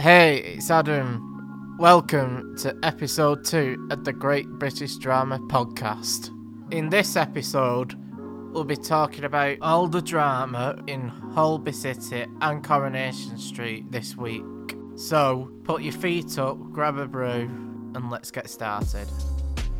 Hey, it's Adam. Welcome to episode 2 of the Great British Drama Podcast. In this episode, we'll be talking about all the drama in Holby City and Coronation Street this week. So, put your feet up, grab a brew, and let's get started.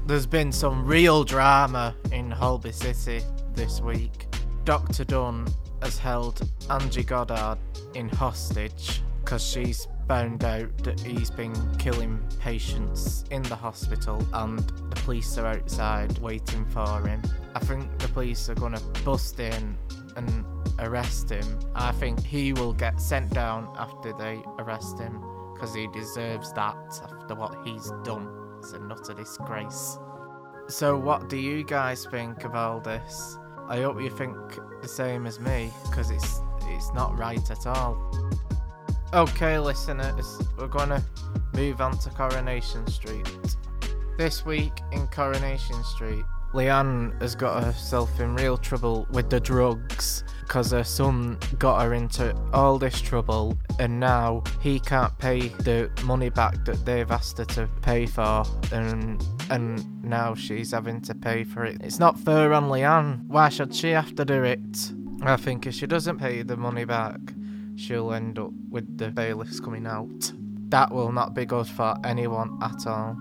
There's been some real drama in Holby City this week. Dr. Dunn has held Angie Goddard in hostage because she's found out that he's been killing patients in the hospital and the police are outside waiting for him. I think the police are going to bust in and arrest him. I think he will get sent down after they arrest him because he deserves that after what he's done. It's a utter disgrace. So, what do you guys think of all this? I hope you think the same as me because it's it's not right at all. Okay, listeners, we're gonna move on to Coronation Street. This week in Coronation Street, Leanne has got herself in real trouble with the drugs because her son got her into all this trouble and now he can't pay the money back that they've asked her to pay for and and now she's having to pay for it. It's not fair on Leanne. Why should she have to do it? I think if she doesn't pay the money back, she'll end up with the bailiffs coming out. That will not be good for anyone at all.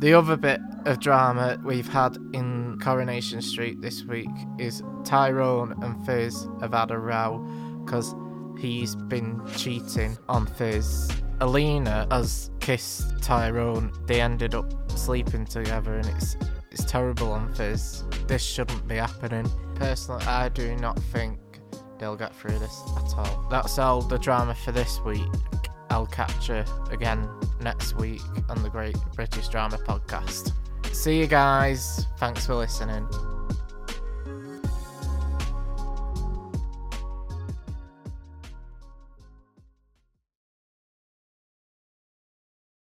The other bit of drama we've had in Coronation Street this week is Tyrone and Fiz have had a row because he's been cheating on Fiz. Alina has kissed Tyrone. They ended up sleeping together and it's it's terrible on Fiz. This shouldn't be happening. Personally, I do not think they'll get through this at all. That's all the drama for this week. I'll catch you again next week on the Great British Drama Podcast. See you guys. Thanks for listening.